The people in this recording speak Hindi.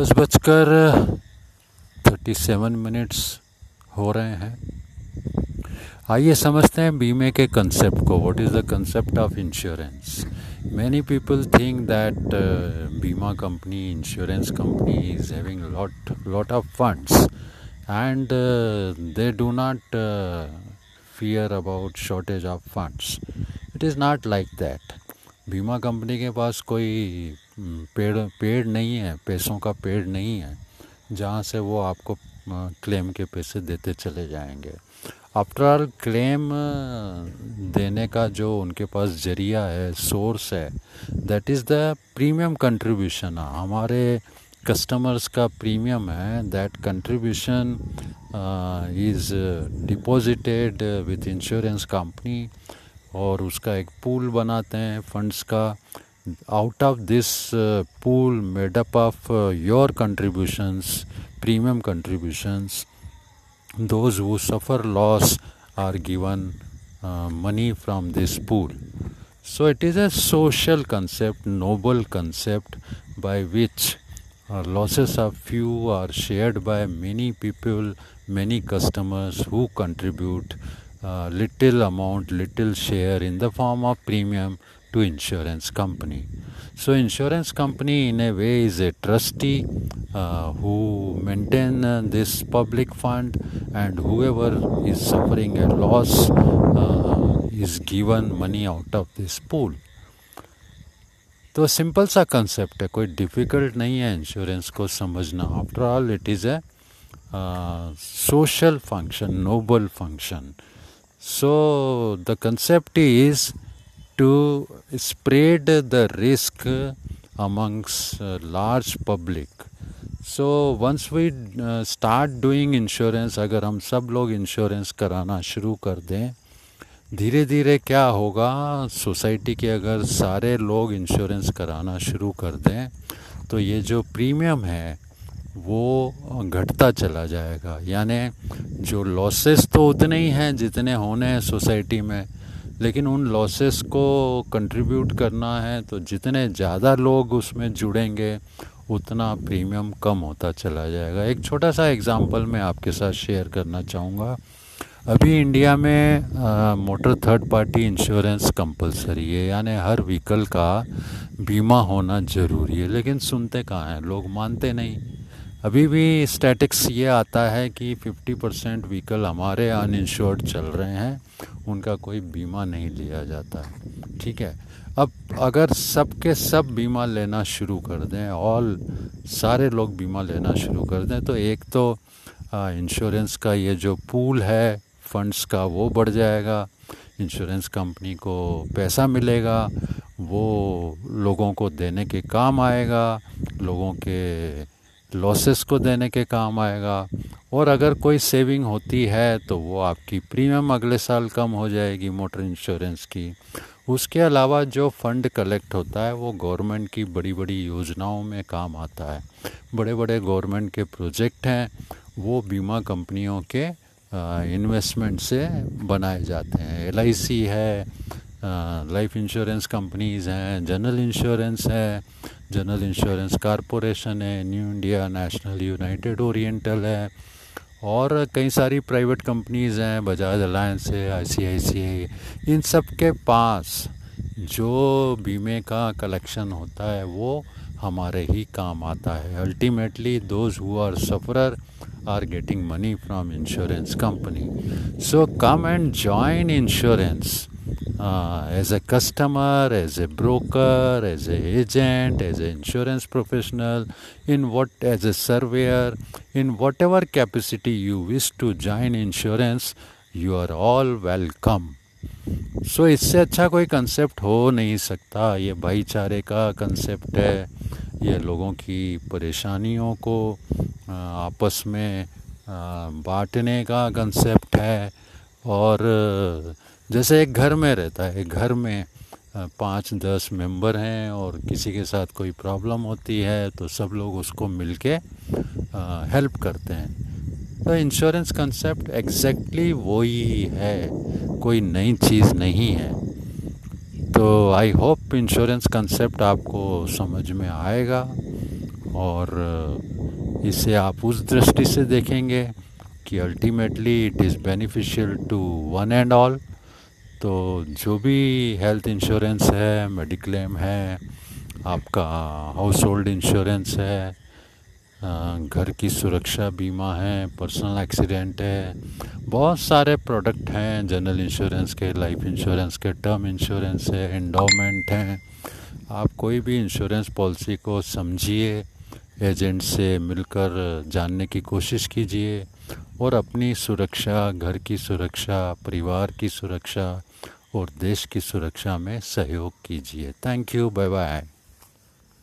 दस बजकर थर्टी सेवन मिनट्स हो रहे हैं। आइए समझते हैं बीमे के कंसेप्ट को। What is the concept of insurance many people think that बीमा company insurance company is having lot lot of funds and they do not fear about shortage of funds it is not like that बीमा कंपनी के पास कोई पेड़ पेड़ नहीं है, पैसों का पेड़ नहीं है, जहाँ से वो आपको क्लेम के पैसे देते चले जाएँगे। आफ्टर ऑल, क्लेम देने का जो उनके पास ज़रिया है, सोर्स है that is the premium contribution हमारे कस्टमर्स का प्रीमियम है that contribution is deposited with insurance company और उसका एक पूल बनाते हैं फंड्स का। Out of this pool made up of your contributions premium contributions those who suffer loss are given money from this pool so it is a social concept noble concept by which losses of few are shared by many people many customers who contribute little amount little share in the form of premium to insurance company. So insurance company in a way is a trustee uh, who maintain uh, this public fund and whoever is suffering a loss uh, is given money out of this pool. तो सिंपल सा कंसेप्ट है कोई डिफ़िकल्ट नहीं है इंश्योरेंस को समझना after all it is a social function, noble function. So the concept is to spread the risk amongst uh, large public. So once we start doing insurance अगर हम सब लोग इंश्योरेंस कराना शुरू कर दें धीरे धीरे क्या होगा? सोसाइटी के अगर सारे लोग इंश्योरेंस कराना शुरू कर दें तो ये जो प्रीमियम है वो घटता चला जाएगा। यानी जो लॉसेस तो उतने ही हैं जितने होने हैं सोसाइटी में लेकिन उन लॉसेस को कंट्रीब्यूट करना है तो जितने ज़्यादा लोग उसमें जुड़ेंगे उतना प्रीमियम कम होता चला जाएगा। एक छोटा सा एग्ज़ाम्पल मैं आपके साथ शेयर करना चाहूँगा। अभी इंडिया में आ, motor third party insurance compulsory है। यानी हर व्हीकल का बीमा होना ज़रूरी है लेकिन सुनते कहाँ हैं? लोग मानते नहीं। अभी भी स्टैटिक्स ये आता है कि 50 परसेंट व्हीकल हमारे अनइंश्योर्ड चल रहे हैं, उनका कोई बीमा नहीं लिया जाता। है ठीक है? अब अगर सब के सब बीमा लेना शुरू कर दें ऑल सारे लोग बीमा लेना शुरू कर दें तो एक तो इंश्योरेंस का ये जो पूल है फंड्स का वो बढ़ जाएगा इंश्योरेंस कंपनी को पैसा मिलेगा, वो लोगों को देने के काम आएगा, लोगों के लॉसेस को देने के काम आएगा। और अगर कोई सेविंग होती है तो वो आपकी प्रीमियम अगले साल कम हो जाएगी मोटर इंश्योरेंस की। उसके अलावा जो फंड कलेक्ट होता है, वो गवर्नमेंट की बड़ी बड़ी योजनाओं में काम आता है। बड़े बड़े गवर्नमेंट के प्रोजेक्ट हैं, वो बीमा कंपनियों के इन्वेस्टमेंट से बनाए जाते हैं। LIC है लाइफ इंश्योरेंस कंपनीज़ हैं जनरल इंश्योरेंस है जनरल इंश्योरेंस कारपोरेशन है, New India National, United Oriental है, और कई सारी प्राइवेट कंपनीज़ हैं, बजाज अलायंस है आई इन सब के पास जो बीमे का कलेक्शन होता है, वो हमारे ही काम आता है। Ultimately those who are sufferer are getting money from insurance company so come and join insurance uh, as a customer, as a broker, as a agent, as an insurance professional, in what as a surveyor, in whatever capacity you wish to join insurance, you are all welcome. So so, इससे अच्छा कोई कंसेप्ट हो नहीं सकता ये भाईचारे का कंसेप्ट है ये लोगों की परेशानियों को आपस में बांटने का कंसेप्ट है और जैसे एक घर में रहता है घर में पाँच दस मेंबर हैं और किसी के साथ कोई प्रॉब्लम होती है तो सब लोग उसको मिल के हेल्प करते हैं। तो इंश्योरेंस कंसेप्ट एग्जैक्टली वही है, कोई नई चीज़ नहीं है। तो आई होप इंश्योरेंस कंसेप्ट आपको समझ में आएगा और इसे आप उस दृष्टि से देखेंगे कि ultimately it is beneficial to one and all. तो जो भी हेल्थ इंश्योरेंस है मेडिक्लेम है, आपका हाउस होल्ड इंश्योरेंस है घर की सुरक्षा बीमा है पर्सनल एक्सीडेंट है, बहुत सारे प्रोडक्ट हैं जनरल इंश्योरेंस के लाइफ इंश्योरेंस के टर्म इंश्योरेंस है एंडोमेंट हैं। आप कोई भी इंश्योरेंस पॉलिसी को समझिए एजेंट से मिलकर जानने की कोशिश कीजिए और अपनी सुरक्षा, घर की सुरक्षा, परिवार की सुरक्षा और देश की सुरक्षा में सहयोग कीजिए। Thank you bye bye